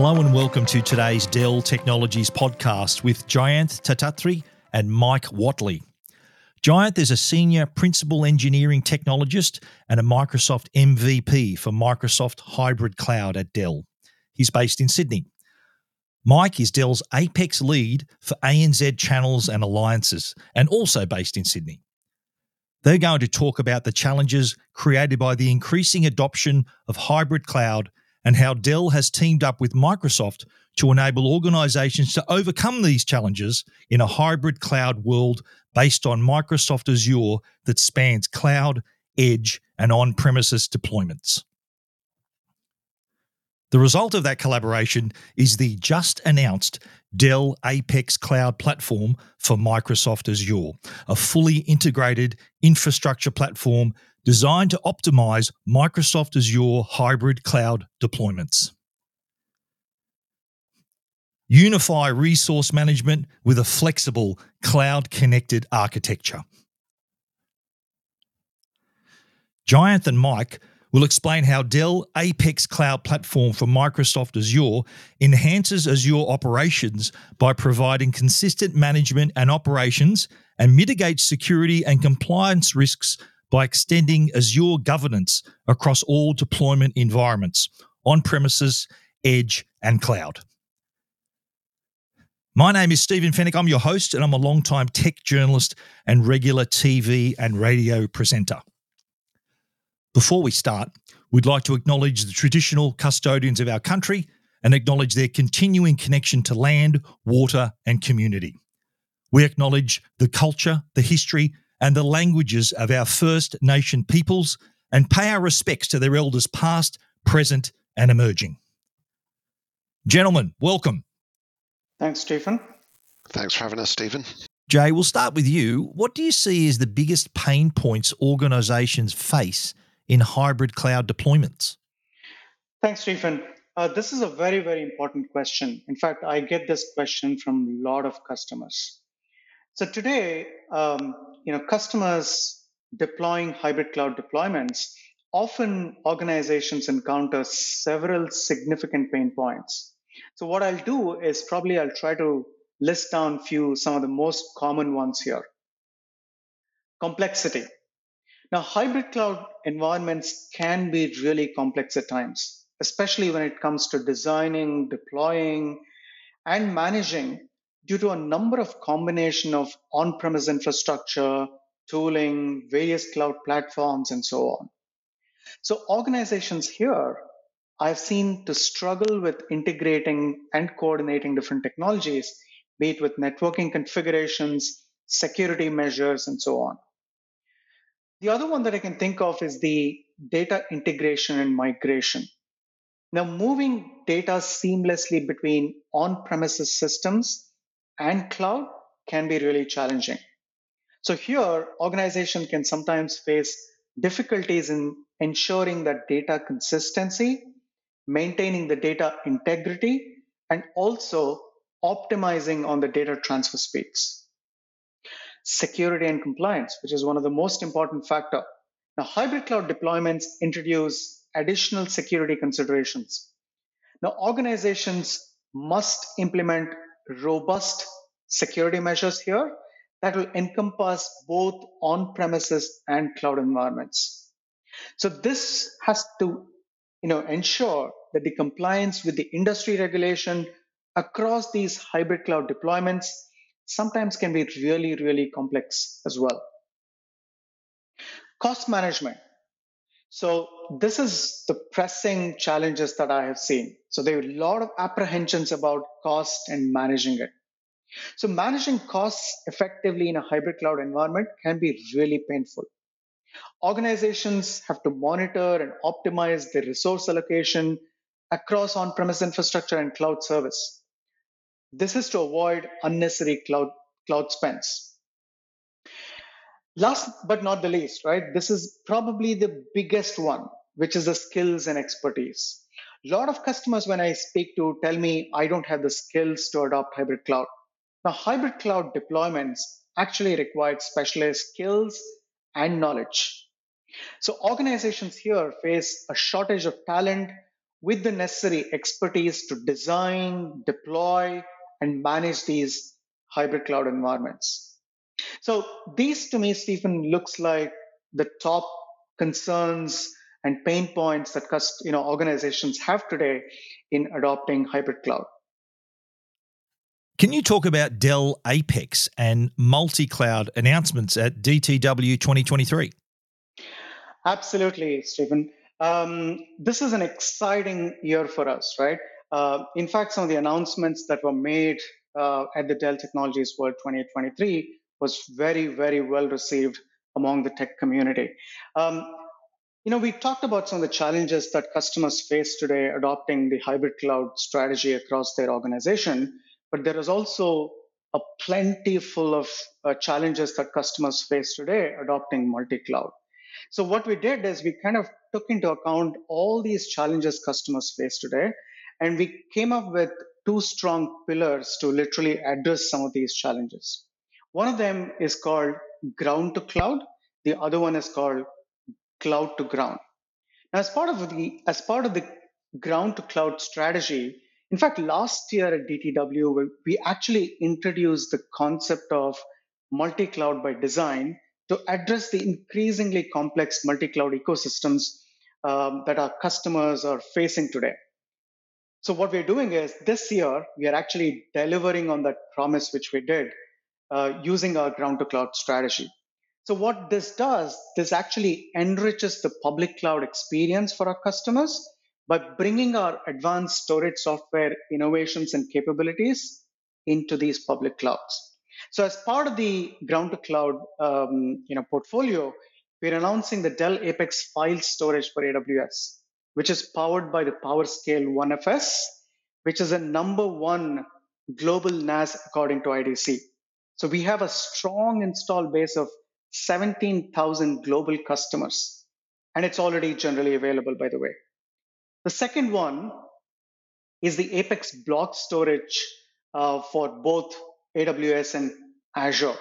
Hello and welcome to today's Dell Technologies podcast with Jayanth Tatatri and Mike Whatley. Jayanth is a senior principal engineering technologist and a Microsoft MVP for Microsoft Hybrid Cloud at Dell. He's based in Sydney. Mike is Dell's Apex lead for ANZ channels and alliances, and also based in Sydney. They're going to talk about the challenges created by the increasing adoption of hybrid cloud and how Dell has teamed up with Microsoft to enable organizations to overcome these challenges in a hybrid cloud world based on Microsoft Azure that spans cloud, edge, and on premises deployments. The result of that collaboration is the just announced Dell Apex Cloud Platform for Microsoft Azure, a fully integrated infrastructure platform designed to optimize Microsoft Azure hybrid cloud deployments. Unify resource management with a flexible cloud connected architecture. Jayanth and Mike will explain how Dell Apex Cloud Platform for Microsoft Azure enhances Azure operations by providing consistent management and operations and mitigates security and compliance risks by extending Azure governance across all deployment environments on premises, edge, and cloud. My name is Stephen Fenech. I'm your host, and I'm a long-time tech journalist and regular TV and radio presenter. Before we start, we'd like to acknowledge the traditional custodians of our country and acknowledge their continuing connection to land, water, and community. We acknowledge the culture, the history, and the languages of our First Nation peoples and pay our respects to their elders past, present, and emerging. Gentlemen, welcome. Thanks, Stephen. Thanks for having us, Stephen. Jay, we'll start with you. What do you see as the biggest pain points organizations face in hybrid cloud deployments? Thanks, Stephen. Uh, this is a very, very important question. In fact, I get this question from a lot of customers. So today, um, you know, customers deploying hybrid cloud deployments, often organizations encounter several significant pain points. So what I'll do is probably I'll try to list down few some of the most common ones here. Complexity. Now, hybrid cloud environments can be really complex at times, especially when it comes to designing, deploying, and managing due to a number of combination of on-premise infrastructure, tooling, various cloud platforms, and so on. So organizations here I've seen to struggle with integrating and coordinating different technologies, be it with networking configurations, security measures, and so on. The other one that I can think of is the data integration and migration. Now, moving data seamlessly between on premises systems and cloud can be really challenging. So, here, organization can sometimes face difficulties in ensuring that data consistency, maintaining the data integrity, and also optimizing on the data transfer speeds security and compliance, which is one of the most important factor. Now, hybrid cloud deployments introduce additional security considerations. Now, organizations must implement robust security measures here that will encompass both on-premises and cloud environments. So this has to you know, ensure that the compliance with the industry regulation across these hybrid cloud deployments sometimes can be really, really complex as well. Cost management. So this is the pressing challenges that I have seen. So there are a lot of apprehensions about cost and managing it. So managing costs effectively in a hybrid cloud environment can be really painful. Organizations have to monitor and optimize their resource allocation across on-premise infrastructure and cloud service. This is to avoid unnecessary cloud, cloud spends. Last but not the least, right? This is probably the biggest one, which is the skills and expertise. A lot of customers, when I speak to, tell me I don't have the skills to adopt hybrid cloud. Now, hybrid cloud deployments actually require specialized skills and knowledge. So, organizations here face a shortage of talent with the necessary expertise to design, deploy, and manage these hybrid cloud environments. So these to me, Stephen, looks like the top concerns and pain points that you know, organizations have today in adopting hybrid cloud. Can you talk about Dell Apex and multi cloud announcements at DTW 2023? Absolutely, Stephen. Um, this is an exciting year for us, right? Uh, in fact, some of the announcements that were made uh, at the Dell Technologies World 2023 was very, very well received among the tech community. Um, you know, we talked about some of the challenges that customers face today adopting the hybrid cloud strategy across their organization, but there is also a plenty full of uh, challenges that customers face today adopting multi-cloud. So what we did is we kind of took into account all these challenges customers face today, and we came up with two strong pillars to literally address some of these challenges. One of them is called ground to cloud. The other one is called cloud to ground. Now, as part of the as part of the ground to cloud strategy, in fact, last year at DTW, we actually introduced the concept of multi-cloud by design to address the increasingly complex multi-cloud ecosystems um, that our customers are facing today. So what we're doing is this year we are actually delivering on that promise which we did uh, using our ground to cloud strategy. So what this does, this actually enriches the public cloud experience for our customers by bringing our advanced storage software innovations and capabilities into these public clouds. So as part of the ground to cloud um, you know, portfolio, we're announcing the Dell Apex file storage for AWS, which is powered by the PowerScale OneFS, which is a number one global NAS according to IDC. So we have a strong install base of 17,000 global customers, and it's already generally available, by the way. The second one is the Apex block storage uh, for both AWS and Azure.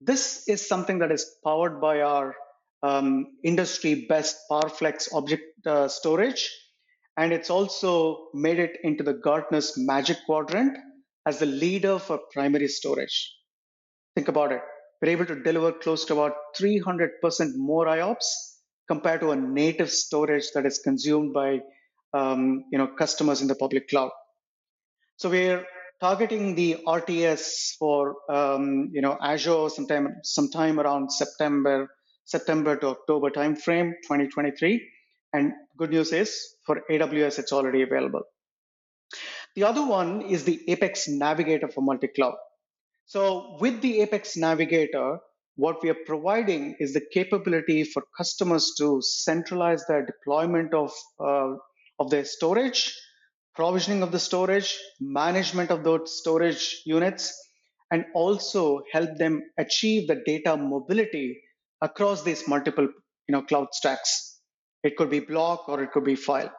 This is something that is powered by our um, industry best PowerFlex object uh, storage, and it's also made it into the Gartner's Magic Quadrant as the leader for primary storage. Think about it. We're able to deliver close to about 300% more IOPS compared to a native storage that is consumed by um, you know, customers in the public cloud. So we're targeting the RTS for um, you know Azure sometime sometime around September September to October timeframe 2023. And good news is for AWS it's already available. The other one is the Apex Navigator for multi-cloud. So with the Apex Navigator, what we are providing is the capability for customers to centralize their deployment of, uh, of their storage, provisioning of the storage, management of those storage units, and also help them achieve the data mobility across these multiple you know, cloud stacks. It could be block or it could be file.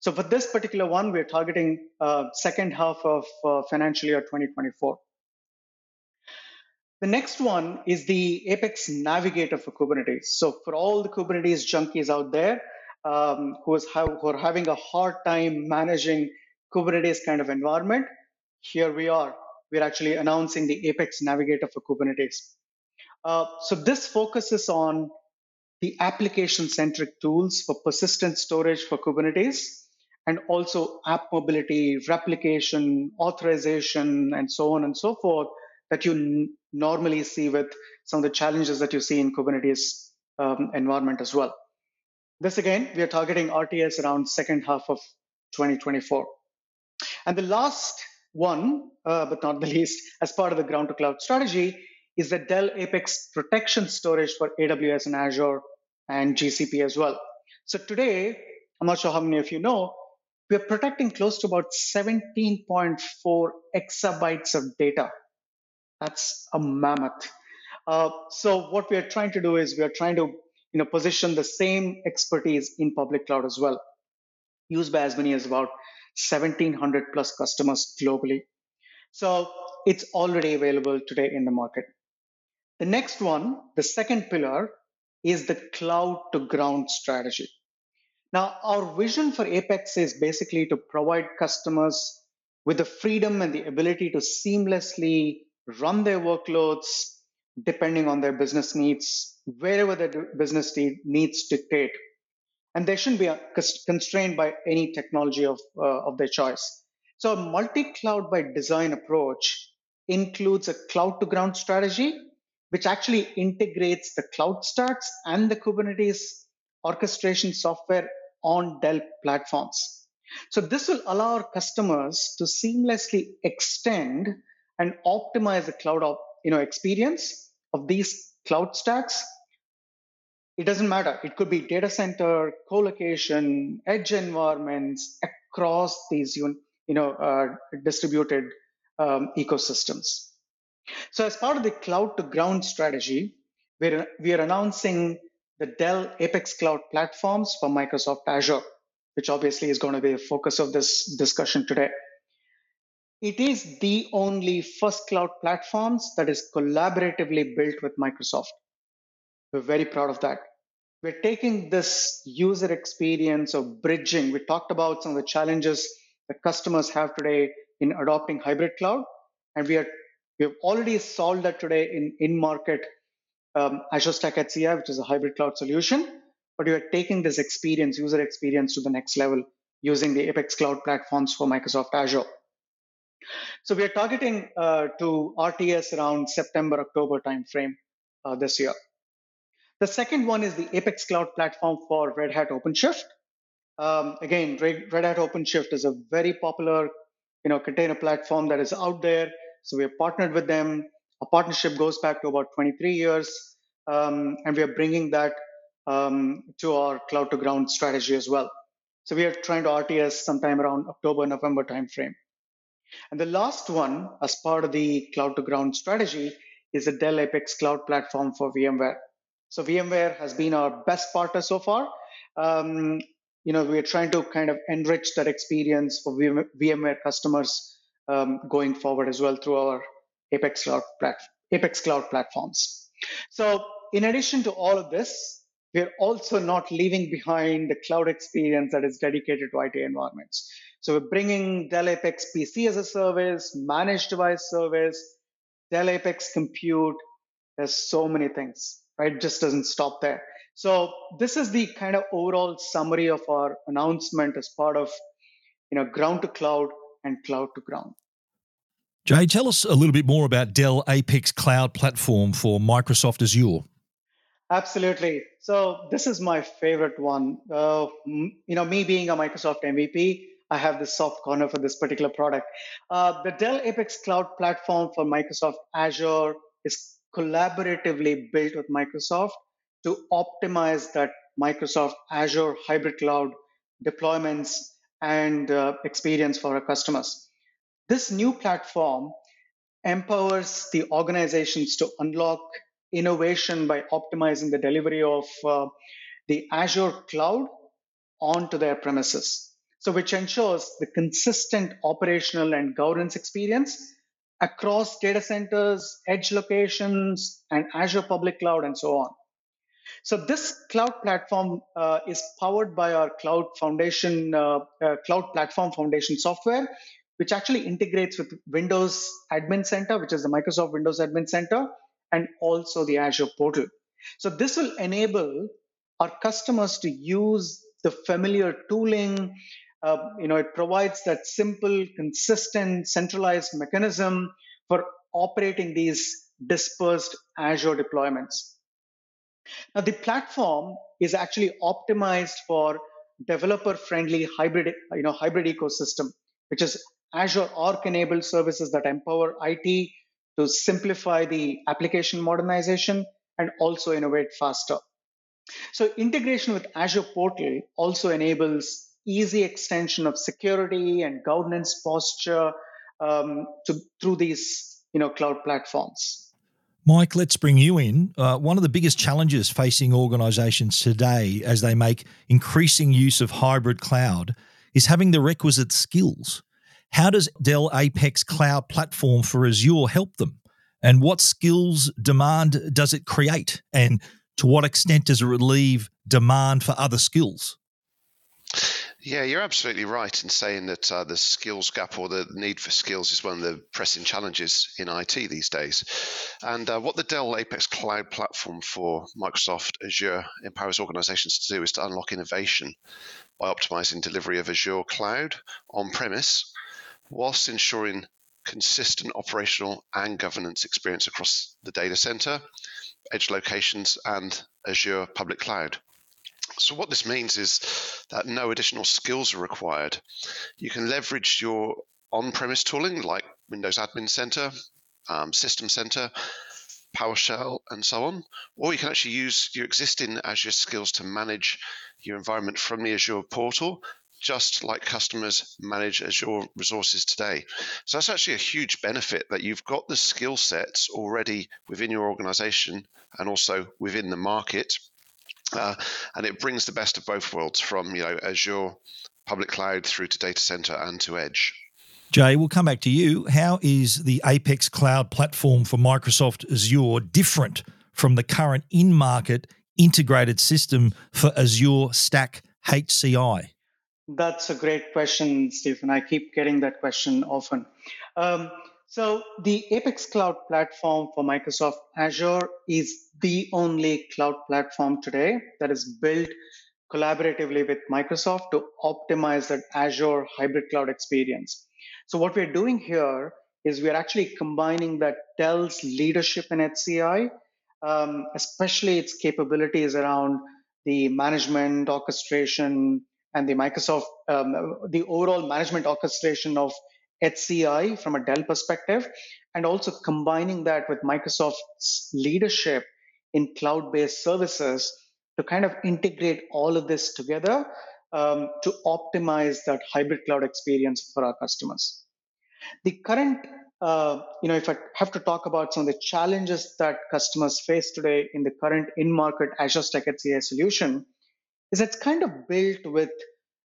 So for this particular one, we're targeting uh, second half of uh, financial year 2024. The next one is the Apex Navigator for Kubernetes. So for all the Kubernetes junkies out there um, who, is who are having a hard time managing Kubernetes kind of environment, here we are. We're actually announcing the Apex Navigator for Kubernetes. Uh, so this focuses on the application-centric tools for persistent storage for Kubernetes and also app mobility, replication, authorization, and so on and so forth that you n- normally see with some of the challenges that you see in Kubernetes um, environment as well. This again, we are targeting RTS around second half of 2024. And the last one, uh, but not the least, as part of the ground to cloud strategy, is the Dell Apex protection storage for AWS and Azure and GCP as well. So today, I'm not sure how many of you know, we're protecting close to about 17.4 exabytes of data that's a mammoth. Uh, so what we are trying to do is we are trying to you know position the same expertise in public cloud as well, used by as many as about 1700 plus customers globally. So it's already available today in the market. The next one, the second pillar, is the cloud to ground strategy. Now, our vision for Apex is basically to provide customers with the freedom and the ability to seamlessly run their workloads depending on their business needs, wherever their business need, needs dictate. And they shouldn't be uh, constrained by any technology of, uh, of their choice. So, a multi cloud by design approach includes a cloud to ground strategy, which actually integrates the cloud stacks and the Kubernetes orchestration software on Dell platforms. So this will allow our customers to seamlessly extend and optimize the cloud of, you know, experience of these cloud stacks. It doesn't matter. It could be data center, co-location, edge environments across these you know uh, distributed um, ecosystems. So as part of the cloud to ground strategy, we're, we are announcing the Dell Apex Cloud platforms for Microsoft Azure, which obviously is going to be the focus of this discussion today. It is the only first cloud platforms that is collaboratively built with Microsoft. We're very proud of that. We're taking this user experience of bridging. We talked about some of the challenges that customers have today in adopting hybrid cloud, and we are we have already solved that today in in market um, Azure Stack HCI, which is a hybrid cloud solution, but we are taking this experience, user experience to the next level using the Apex Cloud platforms for Microsoft Azure. So we are targeting uh, to RTS around September, October timeframe uh, this year. The second one is the Apex Cloud platform for Red Hat OpenShift. Um, again, Red, Hat OpenShift is a very popular, you know, container platform that is out there. So we have partnered with them. Our partnership goes back to about 23 years, um, and we are bringing that um, to our cloud to ground strategy as well. So we are trying to RTS sometime around October, November timeframe. And the last one, as part of the cloud to ground strategy, is the Dell Apex Cloud platform for VMware. So VMware has been our best partner so far. Um, you know, we are trying to kind of enrich that experience for VMware customers um, going forward as well through our Apex Cloud, plat- Apex Cloud platforms. So, in addition to all of this, we're also not leaving behind the cloud experience that is dedicated to IT environments. So, we're bringing Dell Apex PC as a service, managed device service, Dell Apex Compute. There's so many things, right? It just doesn't stop there. So, this is the kind of overall summary of our announcement as part of you know ground to cloud and cloud to ground. Jay, tell us a little bit more about Dell Apex Cloud Platform for Microsoft Azure. Absolutely. So this is my favorite one. Uh, you know, me being a Microsoft MVP, I have this soft corner for this particular product. Uh, the Dell Apex Cloud Platform for Microsoft Azure is collaboratively built with Microsoft to optimize that Microsoft Azure hybrid cloud deployments and uh, experience for our customers. This new platform empowers the organizations to unlock innovation by optimizing the delivery of uh, the Azure cloud onto their premises. So, which ensures the consistent operational and governance experience across data centers, edge locations, and Azure public cloud, and so on. So, this cloud platform uh, is powered by our Cloud Foundation, uh, uh Cloud Platform Foundation software, which actually integrates with Windows Admin Center, which is the Microsoft Windows Admin Center, and also the Azure portal. So this will enable our customers to use the familiar tooling. Uh, you know, it provides that simple, consistent, centralized mechanism for operating these dispersed Azure deployments. Now, the platform is actually optimized for developer-friendly hybrid, you know, hybrid ecosystem, which is Azure Arc enabled services that empower IT to simplify the application modernization and also innovate faster. So integration with Azure Portal also enables easy extension of security and governance posture um, to, through these you know, cloud platforms. Mike, let's bring you in. Uh, one of the biggest challenges facing organizations today as they make increasing use of hybrid cloud is having the requisite skills. How does Dell Apex Cloud Platform for Azure help them? And what skills demand does it create? And to what extent does it relieve demand for other skills? Yeah, you're absolutely right in saying that uh, the skills gap or the need for skills is one of the pressing challenges in IT these days. And uh, what the Dell Apex Cloud platform for Microsoft Azure empowers organizations to do is to unlock innovation by optimizing delivery of Azure Cloud on premise whilst ensuring consistent operational and governance experience across the data center, edge locations, and Azure public cloud. So, what this means is that no additional skills are required. You can leverage your on premise tooling like Windows Admin Center, um, System Center, PowerShell, and so on, or you can actually use your existing Azure skills to manage your environment from the Azure portal just like customers manage Azure resources today. So that's actually a huge benefit that you've got the skill sets already within your organization and also within the market. Uh, and it brings the best of both worlds from you know Azure public cloud through to data center and to edge. Jay, we'll come back to you. How is the Apex Cloud platform for Microsoft Azure different from the current in market integrated system for Azure Stack HCI? That's a great question, Stephen. I keep getting that question often. Um, so, the Apex Cloud platform for Microsoft Azure is the only cloud platform today that is built collaboratively with Microsoft to optimize that Azure hybrid cloud experience. So, what we're doing here is we're actually combining that Dell's leadership in HCI, um, especially its capabilities around the management, orchestration, and the Microsoft, um, the overall management orchestration of HCI from a Dell perspective, and also combining that with Microsoft's leadership in cloud based services to kind of integrate all of this together um, to optimize that hybrid cloud experience for our customers. The current, uh, you know, if I have to talk about some of the challenges that customers face today in the current in market Azure Stack HCI solution, is it's kind of built with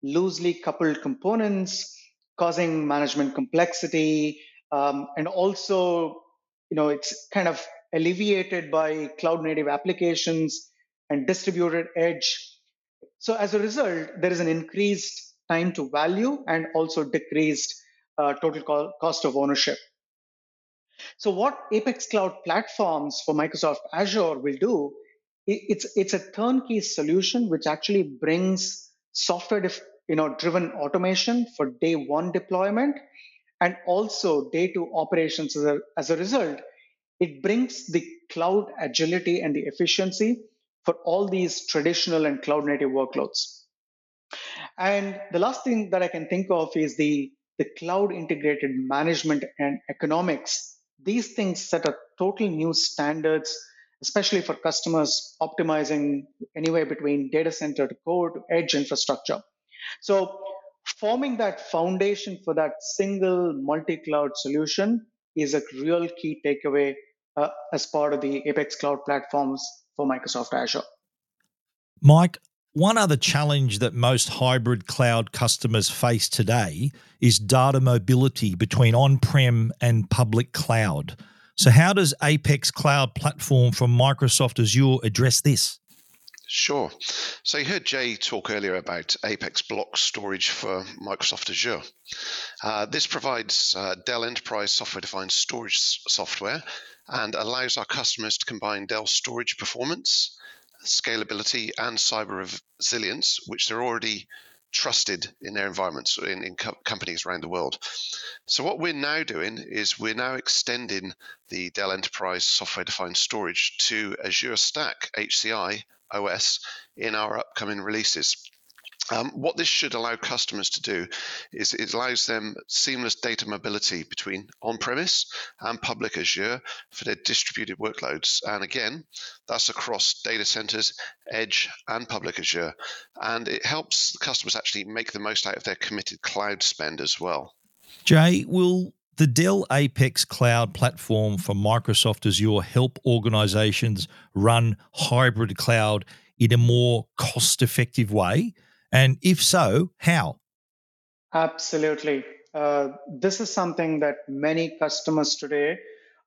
loosely coupled components, causing management complexity, um, and also, you know, it's kind of alleviated by cloud native applications and distributed edge. So as a result, there is an increased time to value and also decreased uh, total cost of ownership. So what Apex Cloud platforms for Microsoft Azure will do it's it's a turnkey solution which actually brings software dif- you know driven automation for day one deployment and also day two operations as a, as a result it brings the cloud agility and the efficiency for all these traditional and cloud native workloads and the last thing that i can think of is the the cloud integrated management and economics these things set a total new standards especially for customers optimizing anywhere between data center to core to edge infrastructure. So forming that foundation for that single multi-cloud solution is a real key takeaway uh, as part of the Apex Cloud platforms for Microsoft Azure. Mike, one other challenge that most hybrid cloud customers face today is data mobility between on prem and public cloud. So, how does Apex Cloud Platform from Microsoft Azure address this? Sure. So you heard Jay talk earlier about Apex Block Storage for Microsoft Azure. Uh, this provides uh, Dell Enterprise software defined storage software and allows our customers to combine Dell storage performance, scalability, and cyber resilience, which they're already trusted in their environments in, in co- companies around the world. So what we're now doing is we're now extending the Dell Enterprise software defined storage to Azure Stack HCI OS in our upcoming releases. Um, what this should allow customers to do is it allows them seamless data mobility between on premise and public Azure for their distributed workloads. And again, that's across data centers, edge, and public Azure. And it helps customers actually make the most out of their committed cloud spend as well. Jay, will the Dell Apex Cloud platform for Microsoft Azure help organizations run hybrid cloud in a more cost effective way? And if so, how? Absolutely. Uh, this is something that many customers today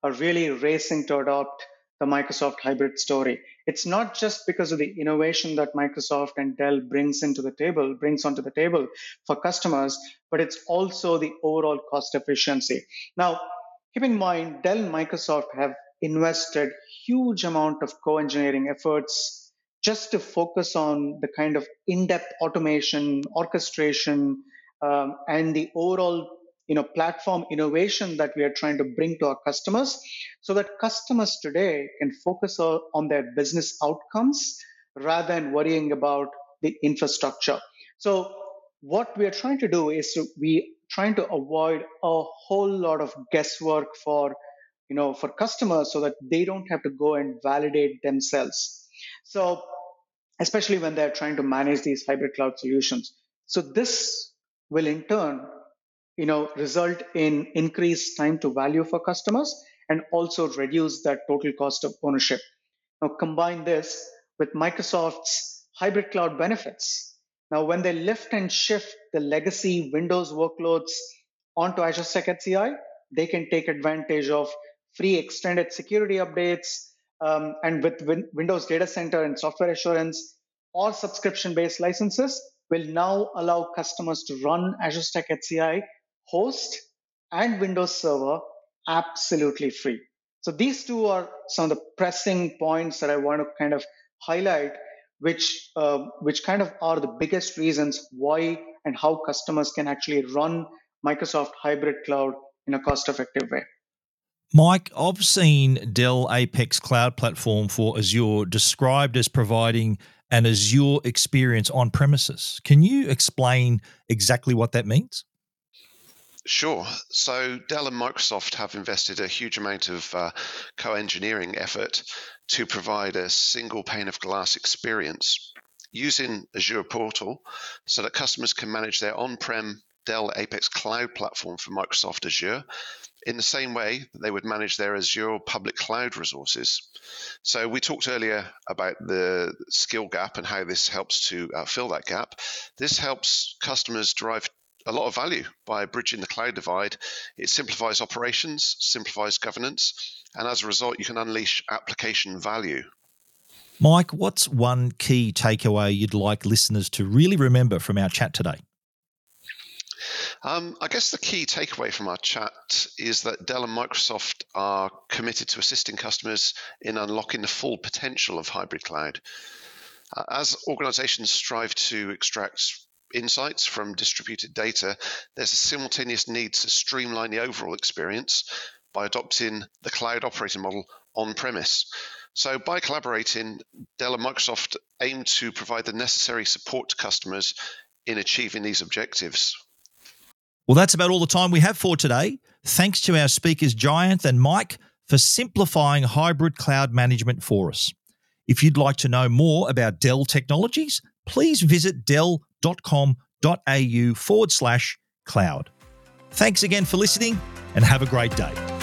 are really racing to adopt the Microsoft hybrid story. It's not just because of the innovation that Microsoft and Dell brings into the table, brings onto the table for customers, but it's also the overall cost efficiency. Now, keep in mind, Dell and Microsoft have invested huge amount of co-engineering efforts just to focus on the kind of in-depth automation, orchestration, um, and the overall you know platform innovation that we are trying to bring to our customers so that customers today can focus on their business outcomes rather than worrying about the infrastructure. So what we are trying to do is we trying to avoid a whole lot of guesswork for you know for customers so that they don't have to go and validate themselves. So especially when they're trying to manage these hybrid cloud solutions. So this will in turn you know, result in increased time to value for customers and also reduce that total cost of ownership. Now combine this with Microsoft's hybrid cloud benefits. Now, when they lift and shift the legacy Windows workloads onto Azure Stack HCI, they can take advantage of free extended security updates um, and with Win- Windows Data Center and software assurance or subscription-based licenses will now allow customers to run Azure Stack HCI host and Windows Server absolutely free. So these two are some of the pressing points that I want to kind of highlight, which uh, which kind of are the biggest reasons why and how customers can actually run Microsoft Hybrid Cloud in a cost-effective way. Mike, I've seen Dell Apex Cloud Platform for Azure described as providing an Azure experience on premises. Can you explain exactly what that means? Sure. So Dell and Microsoft have invested a huge amount of uh, co engineering effort to provide a single pane of glass experience using Azure Portal so that customers can manage their on prem Dell Apex Cloud platform for Microsoft Azure in the same way that they would manage their Azure public cloud resources. So, we talked earlier about the skill gap and how this helps to uh, fill that gap. This helps customers derive a lot of value by bridging the cloud divide. It simplifies operations, simplifies governance, and as a result, you can unleash application value. Mike, what's one key takeaway you'd like listeners to really remember from our chat today? Um, I guess the key takeaway from our chat is that Dell and Microsoft are committed to assisting customers in unlocking the full potential of hybrid cloud. Uh, as organizations strive to extract insights from distributed data, there's a simultaneous need to streamline the overall experience by adopting the cloud operating model on premise. So, by collaborating, Dell and Microsoft aim to provide the necessary support to customers in achieving these objectives. Well, that's about all the time we have for today. Thanks to our speakers, Jayanth and Mike, for simplifying hybrid cloud management for us. If you'd like to know more about Dell technologies, please visit dell.com.au forward slash cloud. Thanks again for listening and have a great day.